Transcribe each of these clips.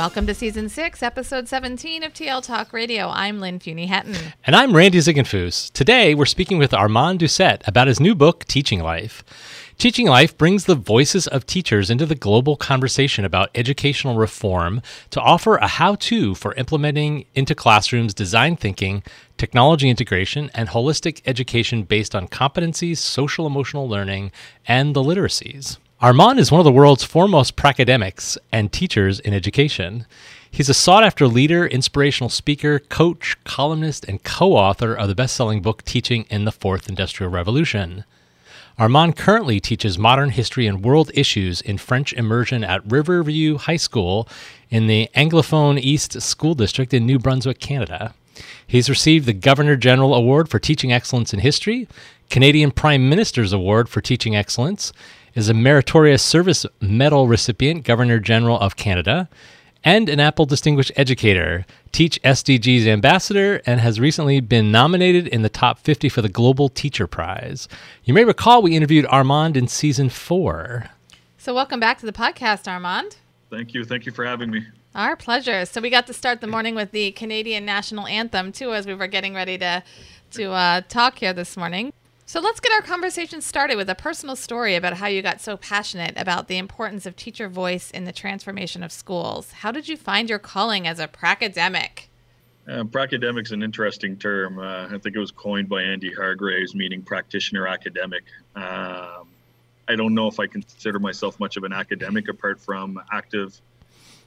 Welcome to Season 6, Episode 17 of TL Talk Radio. I'm Lynn Fuini-Hetten. And I'm Randy Ziegenfuss. Today, we're speaking with Armand Doucet about his new book, Teaching Life. Teaching Life brings the voices of teachers into the global conversation about educational reform to offer a how to for implementing into classrooms design thinking, technology integration, and holistic education based on competencies, social emotional learning, and the literacies. Armand is one of the world's foremost pracademics and teachers in education. He's a sought after leader, inspirational speaker, coach, columnist, and co author of the best selling book Teaching in the Fourth Industrial Revolution. Armand currently teaches modern history and world issues in French immersion at Riverview High School in the Anglophone East School District in New Brunswick, Canada. He's received the Governor General Award for Teaching Excellence in History, Canadian Prime Minister's Award for Teaching Excellence, is a Meritorious Service Medal recipient, Governor General of Canada, and an Apple Distinguished Educator, Teach SDG's ambassador, and has recently been nominated in the top 50 for the Global Teacher Prize. You may recall we interviewed Armand in season four. So, welcome back to the podcast, Armand. Thank you. Thank you for having me. Our pleasure. So, we got to start the morning with the Canadian national anthem, too, as we were getting ready to, to uh, talk here this morning. So let's get our conversation started with a personal story about how you got so passionate about the importance of teacher voice in the transformation of schools. How did you find your calling as a pracademic? Uh, is an interesting term. Uh, I think it was coined by Andy Hargreaves, meaning practitioner academic. Um, I don't know if I consider myself much of an academic apart from active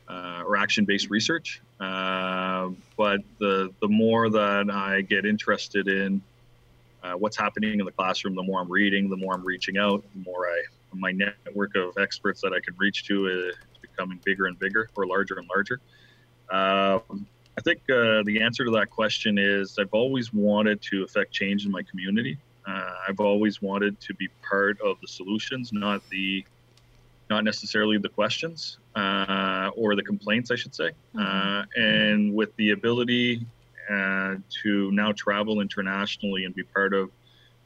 uh, or action-based research. Uh, but the the more that I get interested in uh, what's happening in the classroom, the more I'm reading, the more I'm reaching out, the more I my network of experts that I can reach to is becoming bigger and bigger, or larger and larger. Um, I think uh, the answer to that question is I've always wanted to affect change in my community. Uh, I've always wanted to be part of the solutions, not the not necessarily the questions uh, or the complaints, I should say. Mm-hmm. Uh, and with the ability to now travel internationally and be part of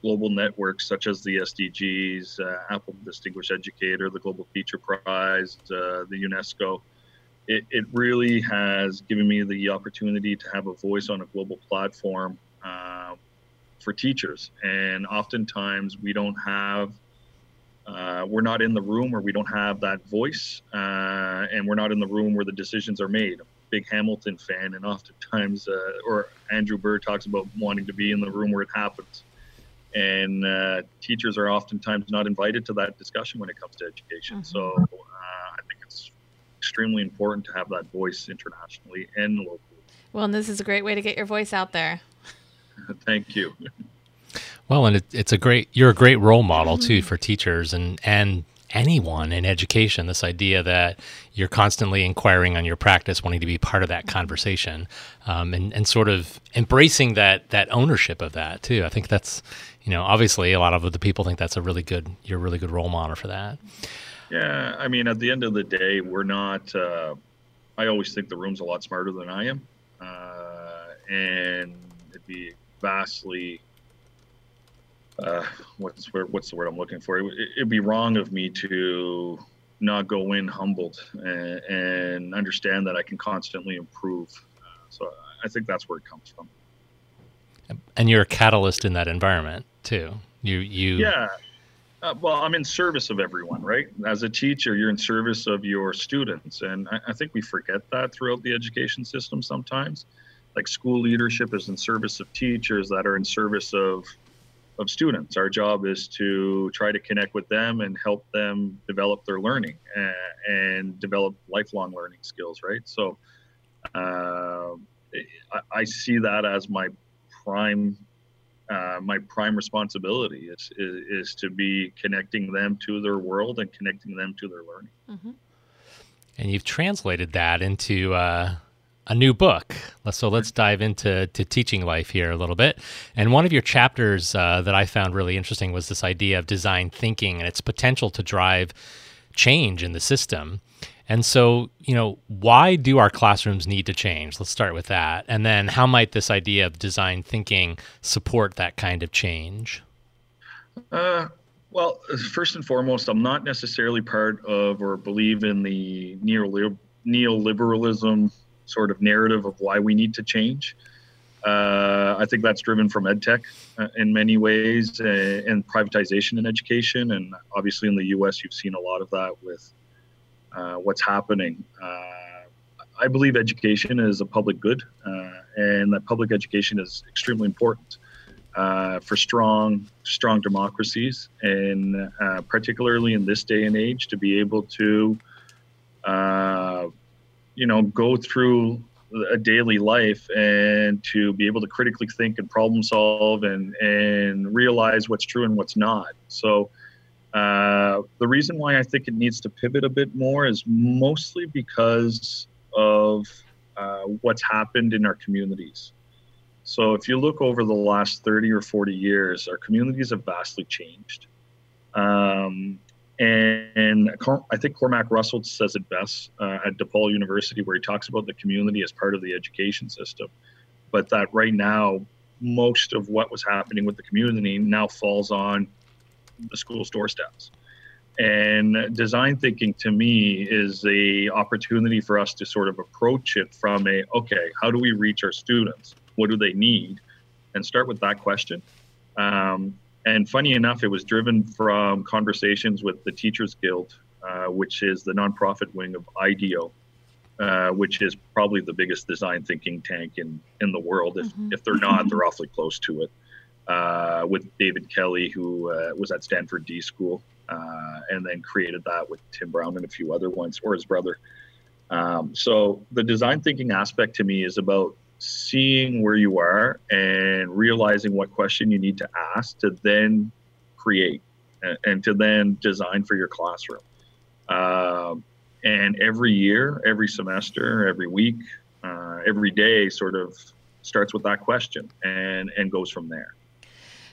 global networks such as the SDGs, uh, Apple Distinguished Educator, the Global Teacher Prize, uh, the UNESCO. It, it, really has given me the opportunity to have a voice on a global platform uh, for teachers. And oftentimes we don't have, uh, we're not in the room where we don't have that voice, uh, and we're not in the room where the decisions are made big Hamilton fan, and oftentimes, uh, or Aaron Burr talks about wanting to be in the room where it happens. And uh, teachers are oftentimes not invited to that discussion when it comes to education. Mm-hmm. So uh, I think it's extremely important to have that voice internationally and locally. Well, and this is a great way to get your voice out there. Thank you. Well, and it, it's a great you're a great role model too mm-hmm. for teachers and and anyone in education this idea that you're constantly inquiring on your practice wanting to be part of that conversation um, and, and sort of embracing that that ownership of that too. I think that's you know obviously a lot of the people think that's a really good you're a really good role model for that. Yeah i mean at the end of the day we're not uh, i always think the room's a lot smarter than i am uh, and it'd be vastly uh, what's what's the word I'm looking for? It, would be wrong of me to not go in humbled and, and understand that I can constantly improve. So I think that's where it comes from. And you're a catalyst in that environment too. You you yeah Uh, well, I'm in service of everyone, right? As a teacher, you're in service of your students. And I, I, think we forget that throughout the education system sometimes. Like school leadership is in service of teachers that are in service of, of students. Our job is to try to connect with them and help them develop their learning and, and develop lifelong learning skills, right? So uh, I, I see that as my prime uh, my prime responsibility is, is, is to be connecting them to their world and connecting them to their learning. Mm-hmm. And you've translated that into uh, a new book. So let's dive into to teaching life here a little bit. And one of your chapters uh, that I found really interesting was this idea of design thinking and its potential to drive change in the system. And so, you know, why do our classrooms need to change? Let's start with that. And then how might this idea of design thinking support that kind of change? Uh, well, first and foremost, I'm not necessarily part of or believe in the neoliberalism sort of narrative of why we need to change. Uh, I think that's driven from edtech uh, in many ways uh, and privatization in education. And obviously, in the US, you've seen a lot of that with uh, what's happening. Uh, I believe education is a public good, uh, and that public education is extremely important for strong, strong democracies, and particularly in this day and age, to be able to, you know, go through a daily life and to be able to critically think and problem solve and and realize what's true and what's not so uh, the reason why I think it needs to pivot a bit more is mostly because of uh, what's happened in our communities. So, if you look over the last 30 or 40 years, our communities have vastly changed. Um, and, I think Cormac Russell says it best uh, at DePaul University, where he talks about the community as part of the education system. But that right now, most of what was happening with the community now falls on the school's doorsteps. And design thinking to me is a opportunity for us to sort of approach it from a okay, how do we reach our students? What do they need? And start with that question. Um, and funny enough, it was driven from conversations with the Teachers Guild, uh, which is the nonprofit wing of IDEO, uh, which is probably the biggest design thinking tank in, in the world. If, mm-hmm. if they're not, they're awfully close to it uh, with David Kelley, who uh, was at Stanford D School, uh, and then created that with Tim Brown and a few other ones, or his brother. Um, so the design thinking aspect to me is about seeing where you are and realizing what question you need to ask to then create and, to then design for your classroom. Um, and every year, every semester, every week, uh, every day, sort of starts with that question and and goes from there.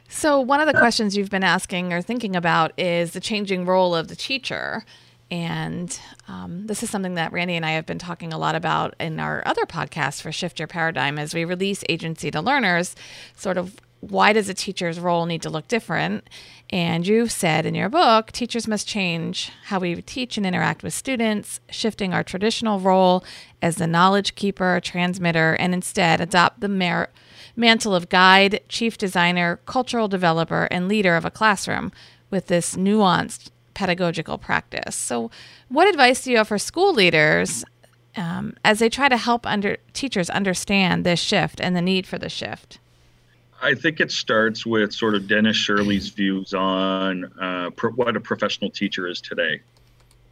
So, one of the questions you've been asking or thinking about is the changing role of the teacher. And um, this is something that Randy and I have been talking a lot about in our other podcast for Shift Your Paradigm as we release agency to learners. Sort of why does a teacher's role need to look different? And you said in your book, teachers must change how we teach and interact with students, shifting our traditional role as the knowledge keeper, transmitter, and instead adopt the merit mantle of guide, chief designer, cultural developer, and leader of a classroom with this nuanced pedagogical practice. So, what advice do you have for school leaders um, as they try to help under teachers understand this shift and the need for the shift? I think it starts with sort of Dennis Shirley's views on uh, pro- what a professional teacher is today.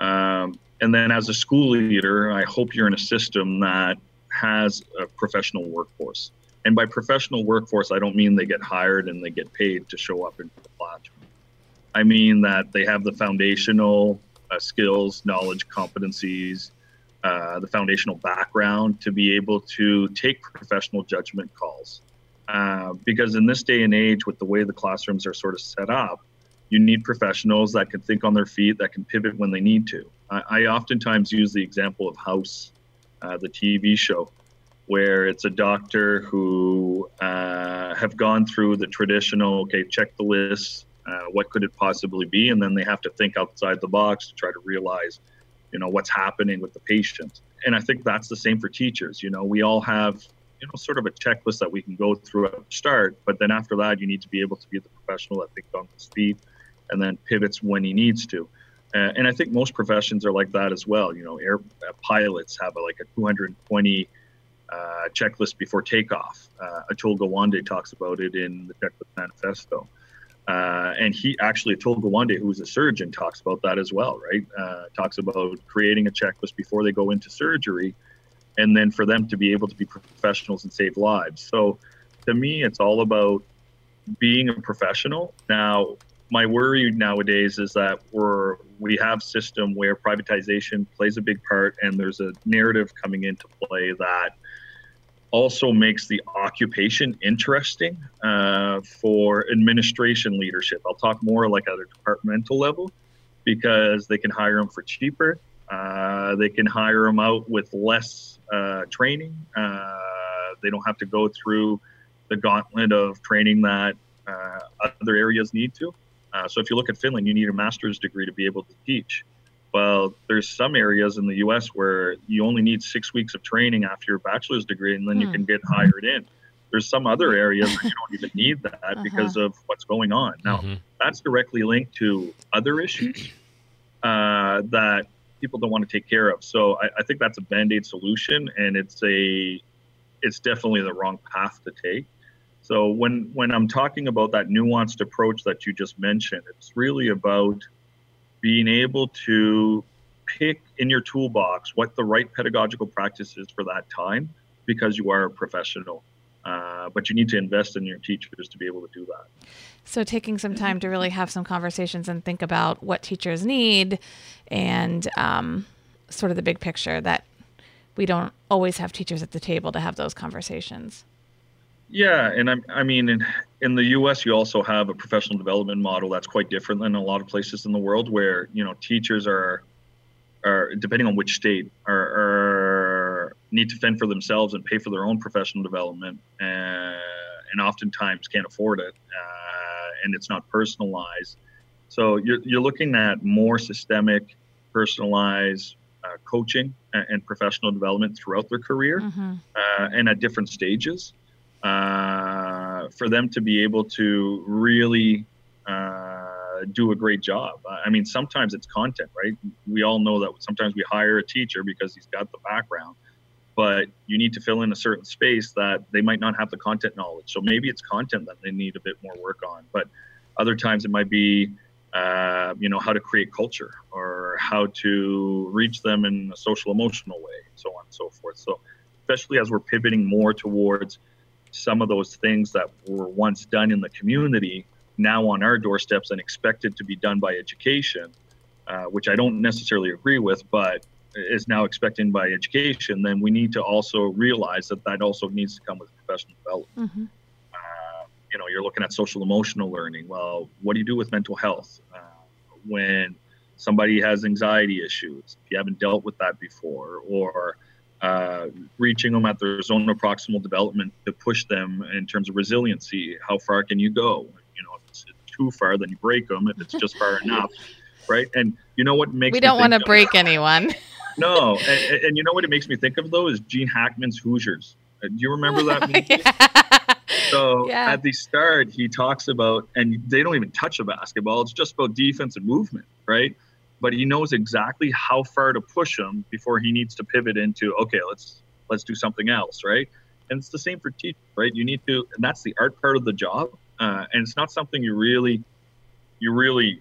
Um, and then as a school leader, I hope you're in a system that has a professional workforce. And by professional workforce, I don't mean they get hired and they get paid to show up in the classroom. I mean that they have the foundational uh, skills, knowledge, competencies, uh, the foundational background to be able to take professional judgment calls. Uh, because in this day and age, with the way the classrooms are sort of set up, you need professionals that can think on their feet, that can pivot when they need to. I, I oftentimes use the example of House, uh, the TV show where it's a doctor who uh, have gone through the traditional, okay, check the list, uh, what could it possibly be, and then they have to think outside the box to try to realize, you know, what's happening with the patient. And I think that's the same for teachers. You know, we all have, you know, sort of a checklist that we can go through at the start, but then after that, you need to be able to be the professional that thinks on the feet and then pivots when he needs to. Uh, and I think most professions are like that as well. You know, air uh, pilots have a, like a 220 uh, checklist before takeoff. Uh, Atul Gawande talks about it in the Checklist Manifesto. Uh, and he actually, Atul Gawande, who's a surgeon, talks about that as well, right? Uh, talks about creating a checklist before they go into surgery and then for them to be able to be professionals and save lives. So to me, it's all about being a professional. Now, my worry nowadays is that we're we have system where privatization plays a big part, and there's a narrative coming into play that also makes the occupation interesting uh, for administration leadership. I'll talk more like at a departmental level because they can hire them for cheaper. Uh, they can hire them out with less uh, training. Uh, they don't have to go through the gauntlet of training that uh, other areas need to. Uh, so if you look at Finland, you need a master's degree to be able to teach. Well, there's some areas in the U.S. where you only need six weeks of training after your bachelor's degree, and then you hmm. can get hired in. There's some other areas where you don't even need that uh-huh. because of what's going on. Now, mm-hmm. that's directly linked to other issues uh, that people don't want to take care of. So I, I think that's a band-aid solution, and it's a it's definitely the wrong path to take. So when when I'm talking about that nuanced approach that you just mentioned, it's really about being able to pick in your toolbox what the right pedagogical practice is for that time because you are a professional. Uh, but you need to invest in your teachers to be able to do that. So, taking some time to really have some conversations and think about what teachers need and um, sort of the big picture that we don't always have teachers at the table to have those conversations. Yeah, and I, I mean, in, in the U.S., you also have a professional development model that's quite different than a lot of places in the world, where you know teachers are, are depending on which state, are, are need to fend for themselves and pay for their own professional development, and, and oftentimes can't afford it, uh, and it's not personalized. So you're you're looking at more systemic, personalized uh, coaching and, and, professional development throughout their career, mm-hmm. uh, and at different stages uh, for them to be able to really uh, do a great job. I mean, sometimes it's content, right? We all know that sometimes we hire a teacher because he's got the background, but you need to fill in a certain space that they might not have the content knowledge. So maybe it's content that they need a bit more work on, but other times it might be. Uh, you know how to create culture or how to reach them in a social emotional way so on and so forth so especially as we're pivoting more towards some of those things that were once done in the community now on our doorsteps and expected to be done by education, uh, which I don't necessarily agree with, but is now expected by education, then we need to also realize that that also needs to come with professional development. Mm-hmm. Uh, you know, you're looking at social emotional learning. Well, what do you do with mental health uh, when somebody has anxiety issues? If you haven't dealt with that before, or uh, reaching them at their zone of proximal development to push them in terms of resiliency. How far can you go? You know, if it's too far, then you break them. If it's just far enough, right? And you know what makes we don't want to break anyone. no, and, and, you know what it makes me think of though is Gene Hackman's Hoosiers. Uh, do you remember that movie? yeah. So yeah. at the start, he talks about, and they don't even touch a basketball. It's just about defense and movement, right? But he knows exactly how far to push him before he needs to pivot into okay let's let's do something else right? And it's the same for teaching right? You need to and that's the art part of the job uh, and it's not something you really you really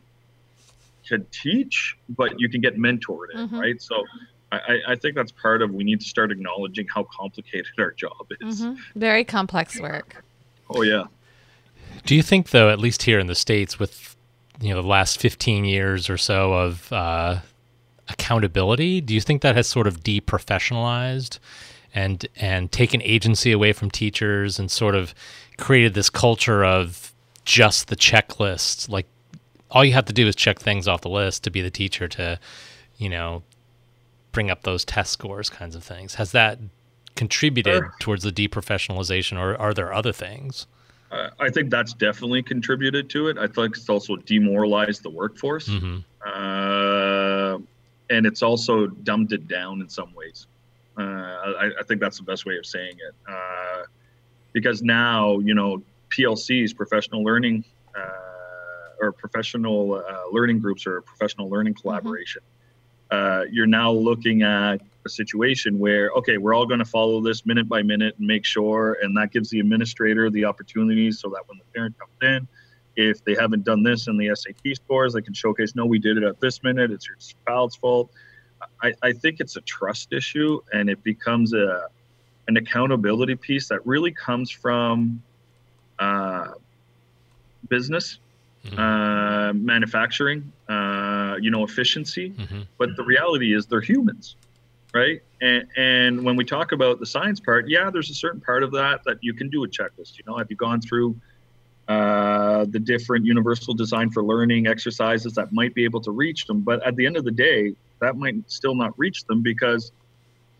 can teach but you can get mentored in mm-hmm. right? So I, I think that's part of we need to start acknowledging how complicated our job is. Mm-hmm. very complex work. Oh yeah. Do you think though at least here in the states with you know the last 15 years or so of uh, accountability do you think that has sort of deprofessionalized and and taken agency away from teachers and sort of created this culture of just the checklist? Like all you have to do is check things off the list to be the teacher to you know bring up those test scores kinds of things. Has that contributed sure. towards the deprofessionalization or are there other things I think that's definitely contributed to it. I think it's also demoralized the workforce, mm-hmm. uh, and it's also dumbed it down in some ways. Uh, I, I, think that's the best way of saying it, uh, because now you know PLCs, professional learning, uh, or professional uh, learning groups or professional learning mm-hmm. collaboration, mm-hmm. uh, you're now looking at a situation where okay, we're all going to follow this minute by minute and make sure, and that gives the administrator the opportunity so that when the parent comes in, if they haven't done this in the SAT scores, they can showcase, no, we did it at this minute. It's your child's fault. I, I think it's a trust issue, and it becomes a an accountability piece that really comes from uh, business, mm-hmm. uh, manufacturing, uh, you know, efficiency. Mm-hmm. But the reality is they're humans, right? And, and when we talk about the science part, yeah, there's a certain part of that that you can do a checklist. You know, have you gone through uh, the different universal design for learning exercises that might be able to reach them? But at the end of the day, that might still not reach them because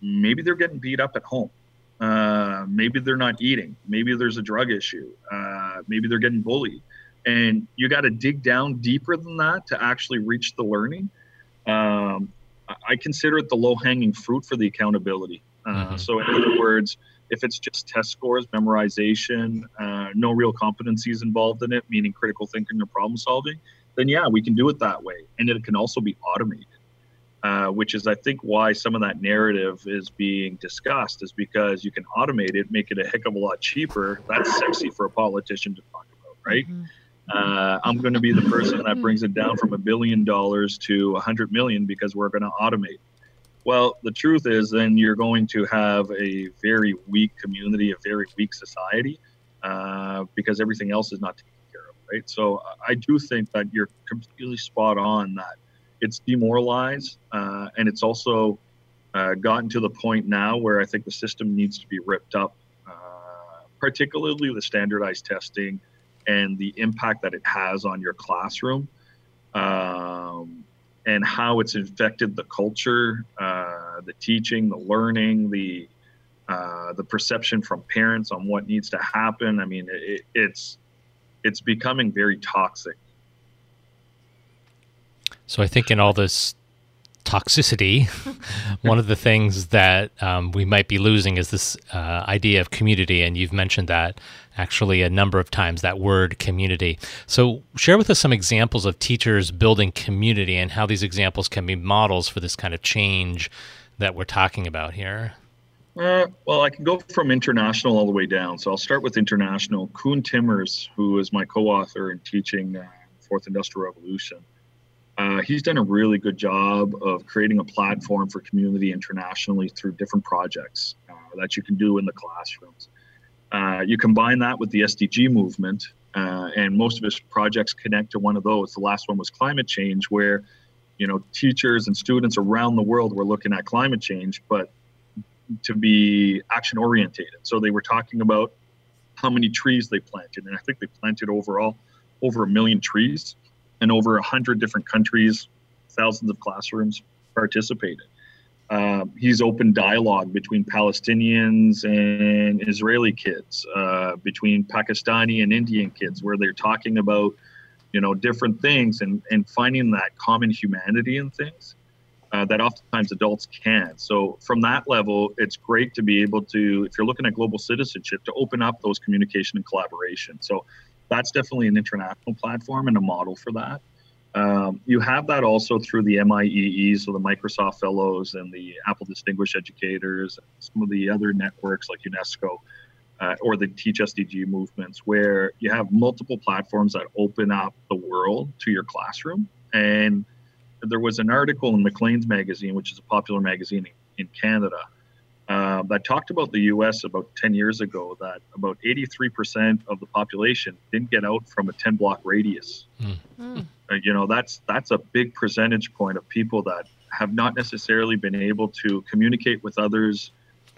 maybe they're getting beat up at home uh, maybe they're not eating. Maybe there's a drug issue. Uh, maybe they're getting bullied. And you got to dig down deeper than that to actually reach the learning. Um, I consider it the low hanging fruit for the accountability. Uh, mm-hmm. So, in other words, if it's just test scores, memorization, uh, no real competencies involved in it, meaning critical thinking or problem solving, then yeah, we can do it that way. And it can also be automated. Uh, which is I think why some of that narrative is being discussed is because you can automate it, make it a heck of a lot cheaper. That's sexy for a politician to talk about, right? Mm-hmm. Uh, I'm going to be the person that brings it down from a billion dollars to a hundred million because we're going to automate. Well, the truth is, then you're going to have a very weak community, a very weak society, uh, because everything else is not taken care of, right? So I do think that you're completely spot on that it's demoralized, uh, and it's also uh, gotten to the point now where I think the system needs to be ripped up, uh, particularly the standardized testing and the impact that it has on your classroom, um, and how it's infected the culture, uh, the teaching, the learning, the uh, the perception from parents on what needs to happen. I mean, it, it's it's becoming very toxic so I think in all this toxicity, one of the things that um, we might be losing is this uh, idea of community. And you've mentioned that actually a number of times, that word community. So, share with us some examples of teachers building community and how these examples can be models for this kind of change that we're talking about here. Uh, well, I can go from international all the way down. So, I'll start with international. Koen Timmers, who is my co author in teaching uh, Fourth Industrial Revolution uh, he's done a really good job of creating a platform for community internationally through different projects uh, that you can do in the classrooms. Uh, you combine that with the SDG movement, uh, and most of his projects connect to one of those. The last one was climate change, where you know teachers and students around the world were looking at climate change, but to be action orientated. So they were talking about how many trees they planted, and I think they planted overall over a million trees in over 100 different countries, thousands of classrooms participated. Uh, he's opened dialogue between Palestinians and Israeli kids, uh, between Pakistani and Indian kids, where they're talking about, you know, different things and, and finding that common humanity in things uh, that oftentimes adults can't. So from that level, it's great to be able to, if you're looking at global citizenship, to open up those communication and collaboration. So that's definitely an international platform and a model for that. Um, you have that also through the MIEE, so the Microsoft Fellows and the Apple Distinguished Educators, some of the other networks like UNESCO uh, or the Teach SDG movements, where you have multiple platforms that open up the world to your classroom. And there was an article in Maclean's magazine, which is a popular magazine in Canada, uh, that talked about the U.S. about 10 years ago that about 83% of the population didn't get out from a 10 block radius. Mm. Uh, you know, that's that's a big percentage point of people that have not necessarily been able to communicate with others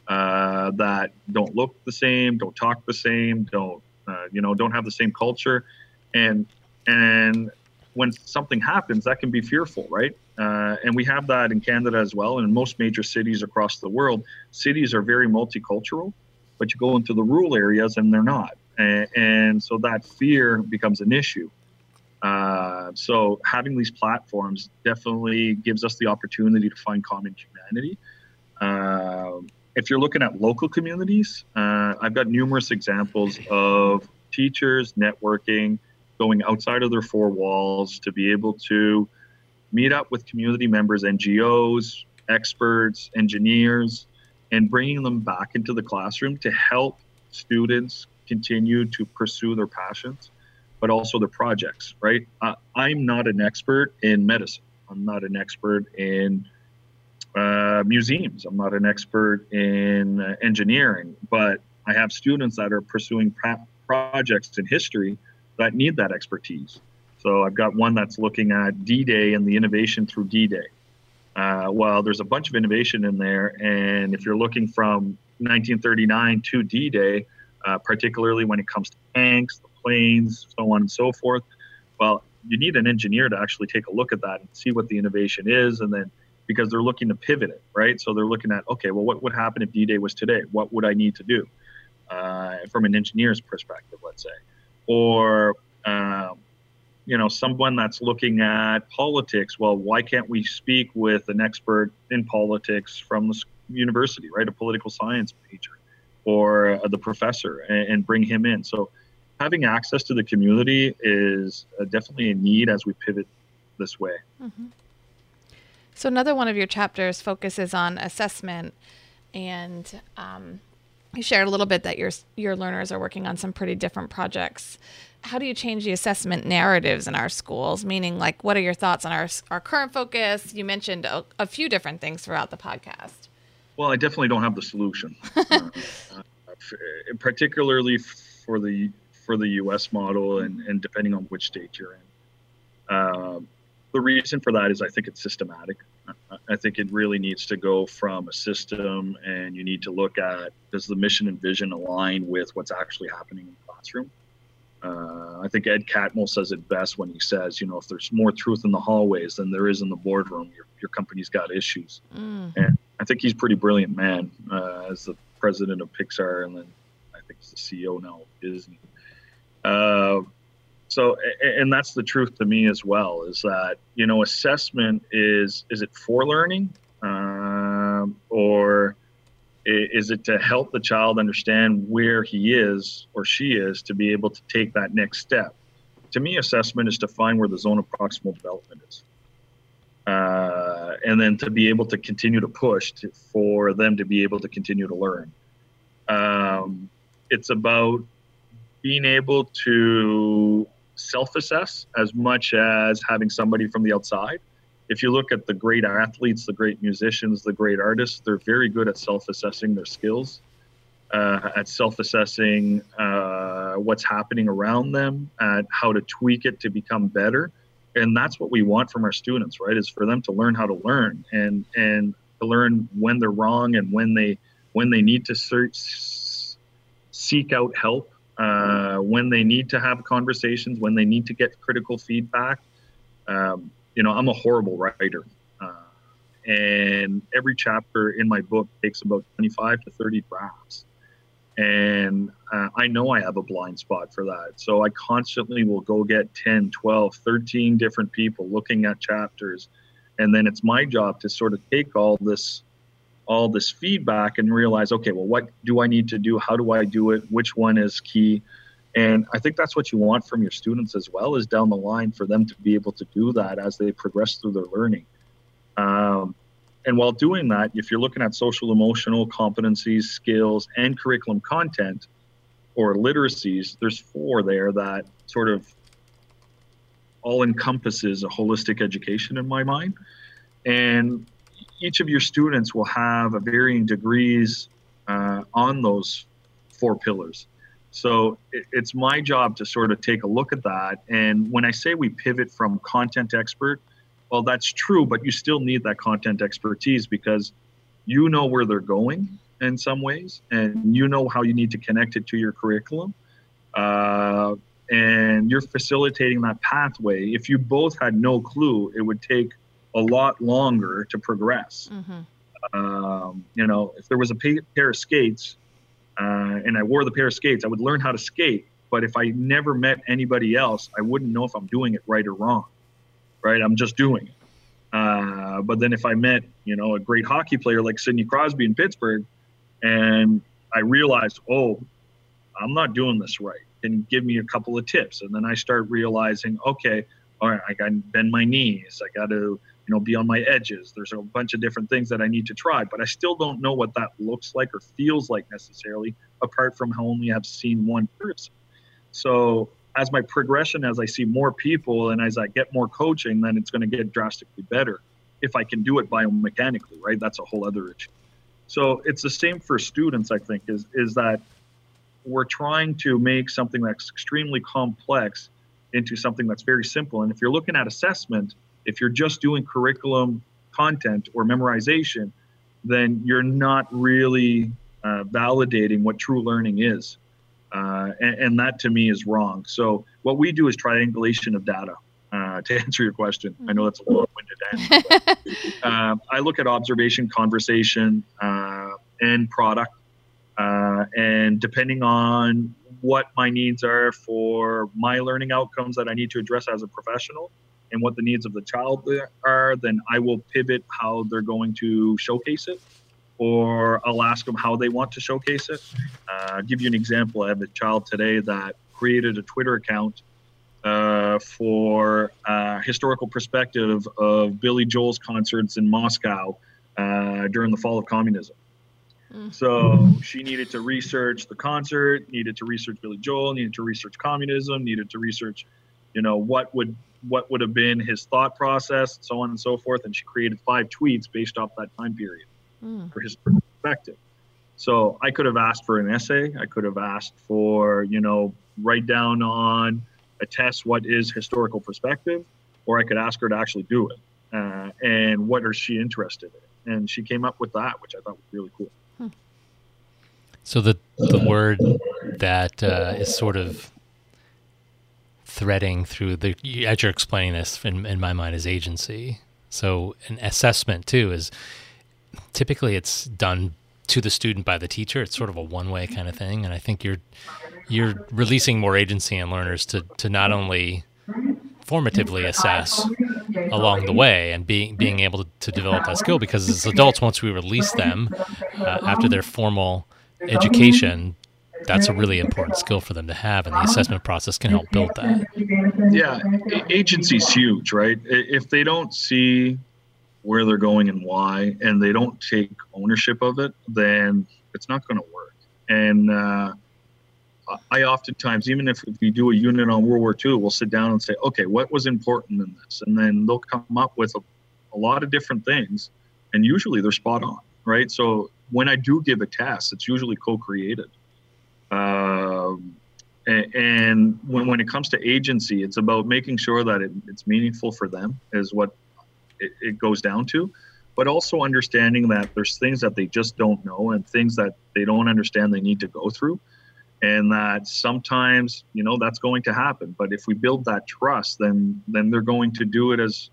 uh, that don't look the same, don't talk the same, don't uh, you know, don't have the same culture, and and when something happens, that can be fearful, right? Uh, and we have that in Canada as well, and in most major cities across the world. Cities are very multicultural, but you go into the rural areas and they're not, and, and so that fear becomes an issue. Uh, so having these platforms definitely gives us the opportunity to find common humanity. Uh, if you're looking at local communities, uh, I've got numerous examples of teachers networking going outside of their four walls to be able to meet up with community members, NGOs, experts, engineers, and bringing them back into the classroom to help students continue to pursue their passions, but also their projects, right? Uh, I'm not an expert in medicine. I'm not an expert in uh, museums. I'm not an expert in uh, engineering, but I have students that are pursuing projects in history that need that expertise. So I've got one that's looking at D-Day and the innovation through D-Day. Uh, well, there's a bunch of innovation in there, and if you're looking from 1939 to D-Day, uh, particularly when it comes to tanks, the planes, so on and so forth, well, you need an engineer to actually take a look at that and see what the innovation is, and then because they're looking to pivot it, right? So they're looking at, okay, well, what would happen if D-Day was today? What would I need to do uh, from an engineer's perspective, let's say, or um, you know, someone that's looking at politics. Well, why can't we speak with an expert in politics from the university, right? A political science major or the professor, and, and bring him in. So having access to the community is uh, definitely a need as we pivot this way. Mm-hmm. So another one of your chapters focuses on assessment, and um, you shared a little bit that your your learners are working on some pretty different projects. How do you change the assessment narratives in our schools? Meaning, like, what are your thoughts on our our current focus? You mentioned a, a few different things throughout the podcast. Well, I definitely don't have the solution, uh, particularly for the for the U.S. model, and, and depending on which state you're in. Um, the reason for that is I think it's systematic. I think it really needs to go from a system, and you need to look at does the mission and vision align with what's actually happening in the classroom. Uh, I think Ed Catmull says it best when he says, you know, if there's more truth in the hallways than there is in the boardroom, your, your company's got issues. Mm. And I think he's a pretty brilliant man uh, as the president of Pixar, and then I think he's the CEO now of Disney. Uh, so and that's the truth to me as well is that you know assessment is is it for learning um, or is it to help the child understand where he is or she is to be able to take that next step? To me assessment is to find where the zone of proximal development is. Uh, and then to be able to continue to push to, for them to be able to continue to learn. Um, it's about being able to self assess as much as having somebody from the outside. If you look at the great athletes, the great musicians, the great artists, they're very good at self assessing their skills, uh, at self assessing uh, what's happening around them, at how to tweak it to become better. And that's what we want from our students, right? Is for them to learn how to learn and and to learn when they're wrong and when they when they need to search, seek out help uh, when they need to have conversations, when they need to get critical feedback. Um, you know, I'm a horrible writer. Uh, and every chapter in my book takes about 25 to 30 drafts. And uh, I know I have a blind spot for that. So I constantly will go get 10, 12, 13 different people looking at chapters. And then it's my job to sort of take all this all this feedback and realize, okay, well, what do I need to do? How do I do it? Which one is key? And I think that's what you want from your students as well, as down the line for them to be able to do that as they progress through their learning. Um, and while doing that, if you're looking at social emotional competencies, skills, and curriculum content or literacies, there's four there that sort of all encompasses a holistic education in my mind. And each of your students will have a varying degrees uh, on those four pillars. So it, it's my job to sort of take a look at that. And when I say we pivot from content expert, well, that's true, but you still need that content expertise because you know where they're going in some ways, and you know how you need to connect it to your curriculum. Uh, and you're facilitating that pathway. If you both had no clue, it would take a lot longer to progress. Mm-hmm. Um, you know, if there was a pair of skates uh, and I wore the pair of skates, I would learn how to skate. But if I never met anybody else, I wouldn't know if I'm doing it right or wrong. Right? I'm just doing it. Uh, but then if I met, you know, a great hockey player like Sidney Crosby in Pittsburgh, and I realized, oh, I'm not doing this right. can you give me a couple of tips? And then I start realizing, okay, all right, I got to bend my knees. I got to, know, be on my edges. There's a bunch of different things that I need to try, but I still don't know what that looks like or feels like necessarily, apart from how only I've seen one person. So as my progression, as I see more people and as I get more coaching, then it's going to get drastically better if I can do it biomechanically, right? That's a whole other issue. So it's the same for students, I think, is is that we're trying to make something that's extremely complex into something that's very simple. And if you're looking at assessment, if you're just doing curriculum content or memorization, then you're not really uh, validating what true learning is. Uh, and, and, that to me is wrong. So what we do is triangulation of data. Uh, to answer your question, I know that's a long-winded answer. uh, I look at observation, conversation, uh, and product, uh, and depending on what my needs are for my learning outcomes that I need to address as a professional, and what the needs of the child are, then I will pivot how they're going to showcase it or I'll ask them how they want to showcase it. Uh, I'll give you an example. I have a child today that created a Twitter account uh, for uh, historical perspective of Billy Joel's concerts in Moscow uh, during the fall of communism. Mm. So she needed to research the concert, needed to research Billy Joel, needed to research communism, needed to research, you know, what would what would have been his thought process, so on and so forth. And she created five tweets based off that time period mm. for his perspective. So I could have asked for an essay. I could have asked for, you know, write down on a test what is historical perspective, or I could ask her to actually do it. Uh, and what is she interested in? And she came up with that, which I thought was really cool. Hmm. So the the word that uh, is sort of threading through the as you're explaining this in, in my mind is agency. So an assessment too is typically it's done to the student by the teacher. It's sort of a one way kind of thing, and I think you're you're releasing more agency in learners to to not only formatively assess along the way and being being able to, develop that skill because as adults once we release them uh, after their formal education that's a really important skill for them to have and the assessment process can help build that yeah agency is huge right if they don't see where they're going and why, and they don't take ownership of it, then it's not going to work. And uh, I oftentimes, even if we do a unit on World War II, we'll sit down and say, okay, what was important in this? And then they'll come up with a, a lot of different things, and usually they're spot on, right? So when I do give a test, it's usually co-created. Um, and, and when, when it comes to agency, it's about making sure that it, it's meaningful for them, is what it, it goes down to. But also understanding that there's things that they just don't know and things that they don't understand they need to go through. And that sometimes you know that's going to happen. But if we build that trust then then they're going to do it as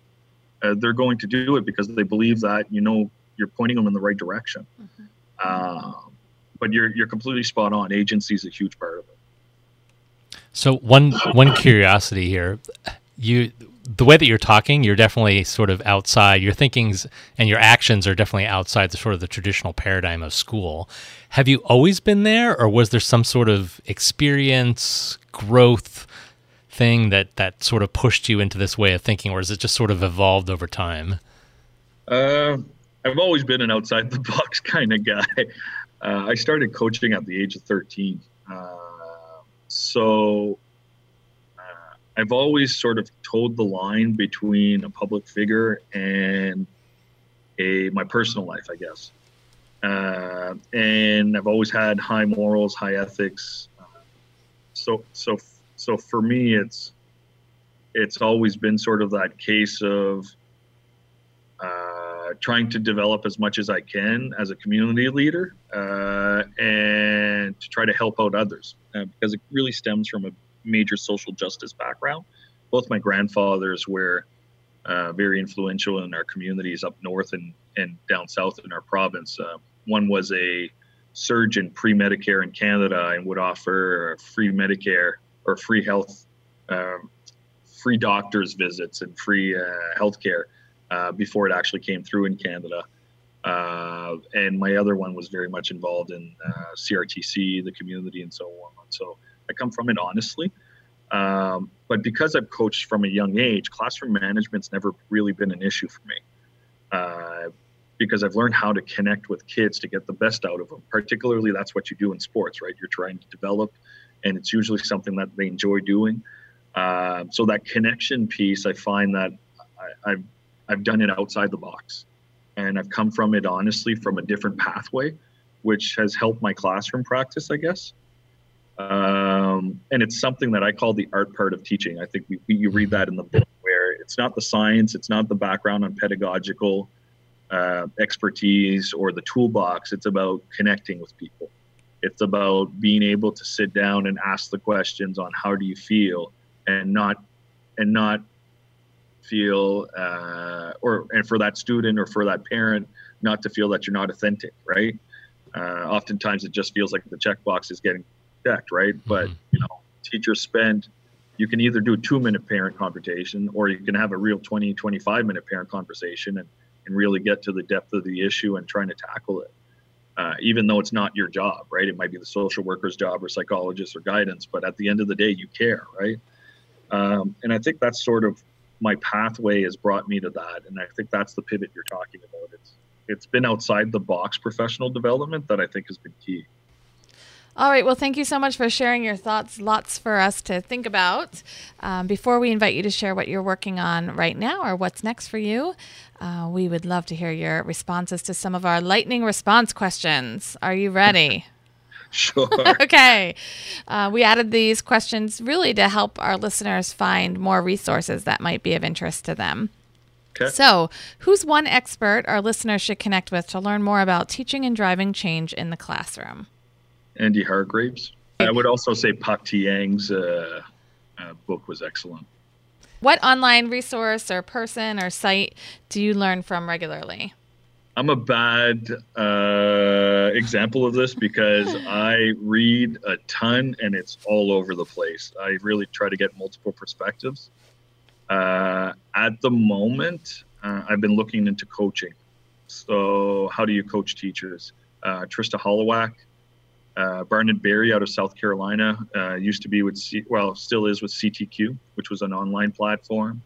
uh, they're going to do it because they believe that you know you're pointing them in the right direction. Mm-hmm. uh, but you're you're completely spot on agency is a huge part of it so one one curiosity here you the way that you're talking, you're definitely sort of outside. Your thinkings and your actions are definitely outside the sort of the traditional paradigm of school. Have you always been there, or was there some sort of experience, growth thing that that sort of pushed you into this way of thinking, or has it just sort of evolved over time? Uh, I've always been an outside the box kind of guy. Uh, I started coaching at the age of 13. Uh, so I've always sort of toed the line between a public figure and a my personal life, I guess. Uh, and I've always had high morals, high ethics. Uh, so so so for me, it's it's always been sort of that case of uh, trying to develop as much as I can as a community leader uh, and to try to help out others uh, because it really stems from a major social justice background. Both my grandfathers were uh, very influential in our communities up north and, and down south in our province. One was a surgeon pre Medicare in Canada and would offer free Medicare or free health, um, free doctor's visits and free uh, health care uh, before it actually came through in Canada. Uh, and my other one was very much involved in uh, CRTC, the community, and so on. So I come from it honestly. Um, but because I've coached from a young age, classroom management's never really been an issue for me. Uh, because I've learned how to connect with kids to get the best out of them. Particularly, that's what you do in sports, right? You're trying to develop, and it's usually something that they enjoy doing. Uh, so that connection piece, I find that I, I've I've done it outside the box, and I've come from it honestly from a different pathway, which has helped my classroom practice, I guess. Um, and it's something that I call the art part of teaching. I think we, you read that in the book, where it's not the science, it's not the background on pedagogical uh, expertise or the toolbox. It's about connecting with people. It's about being able to sit down and ask the questions on how do you feel, and not and not feel uh, or and for that student or for that parent not to feel that you're not authentic, right? Uh, oftentimes it just feels like the checkbox is getting checked, right? Mm-hmm. But you know, teachers spend you can either do a two minute parent conversation or you can have a real 20 25 minute parent conversation and and really get to the depth of the issue and trying to tackle it. Uh, even though it's not your job, right? It might be the social worker's job or psychologist or guidance, but at the end of the day, you care, right? Um, and I think that's sort of my pathway has brought me to that, and I think that's the pivot you're talking about. It's it's been outside the box professional development that I think has been key. All right. Well, thank you so much for sharing your thoughts. Lots for us to think about. Um, before we invite you to share what you're working on right now or what's next for you, uh, we would love to hear your responses to some of our lightning response questions. Are you ready? sure. okay. Uh, we added these questions really to help our listeners find more resources that might be of interest to them. Okay. So, who's one expert our listeners should connect with to learn more about teaching and driving change in the classroom? Andy Hargreaves. I would also say Pak Tee Ng's uh, uh, book was excellent. What online resource or person or site do you learn from regularly? I'm a bad uh, example of this because I read a ton and it's all over the place. I really try to get multiple perspectives. Uh, at the moment, uh, I've been looking into coaching. So, how do you coach teachers? Uh, Trista Hollweck uh, Barnett Berry out of South Carolina uh, used to be with, C- well, still is with CTQ, which was an online platform.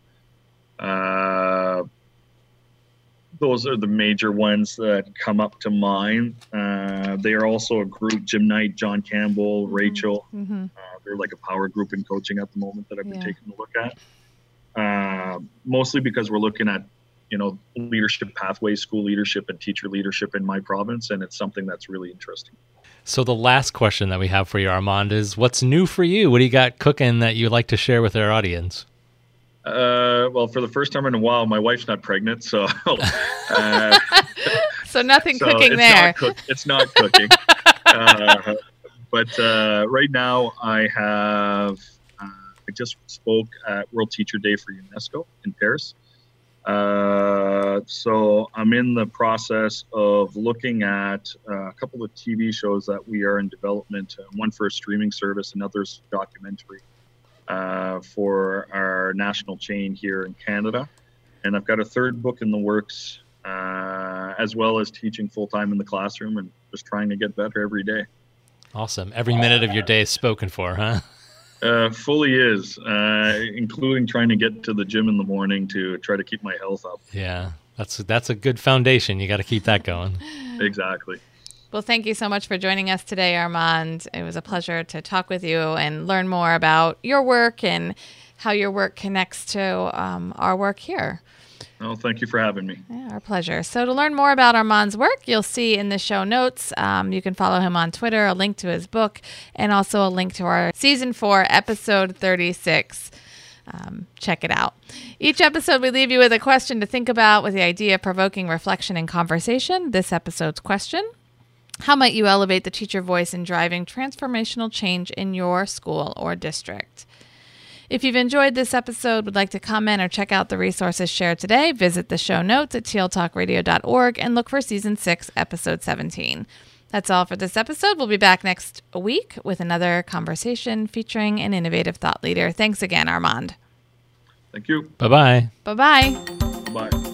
Those are the major ones that come up to mind. Uh, they are also a group, Jim Knight, John Campbell, mm-hmm. Rachel. Mm-hmm. Uh, they're like a power group in coaching at the moment that I've been yeah. taking a look at. Uh, mostly because we're looking at you know leadership pathways school leadership and teacher leadership in my province and it's something that's really interesting so the last question that we have for you, Armand, is what's new for you? What do you got cooking that you'd like to share with our audience? Uh, well, for the first time in a while, my wife's not pregnant, so uh, so nothing so cooking it's there. Not cook- it's not cooking. uh, but uh, right now, I have. Uh, I just spoke at World Teacher Day for UNESCO in Paris. Uh, so I'm in the process of looking at uh, a couple of TV shows that we are in development. Uh, one for a streaming service, another's documentary uh, for our national chain here in Canada, and I've got a third book in the works, uh, as well as teaching full time in the classroom and just trying to get better every day. Awesome! Every minute of your day is spoken for, huh? Uh, fully is, uh, including trying to get to the gym in the morning to try to keep my health up. Yeah, that's that's a good foundation. You got to keep that going. exactly. Well, thank you so much for joining us today, Armand. It was a pleasure to talk with you and learn more about your work and how your work connects to um, our work here. Well, thank you for having me. Yeah, our pleasure. So, to learn more about Armand's work, you'll see in the show notes. Um, you can follow him on Twitter, a link to his book, and also a link to our season four, episode 36. Um, check it out. Each episode, we leave you with a question to think about with the idea of provoking reflection and conversation. This episode's question How might you elevate the teacher voice in driving transformational change in your school or district? If you've enjoyed this episode, would like to comment or check out the resources shared today, visit the show notes at tealtalkradio.org and look for season 6, episode 17. That's all for this episode. We'll be back next week with another conversation featuring an innovative thought leader. Thanks again, Armand. Thank you. Bye bye. Bye bye bye. Bye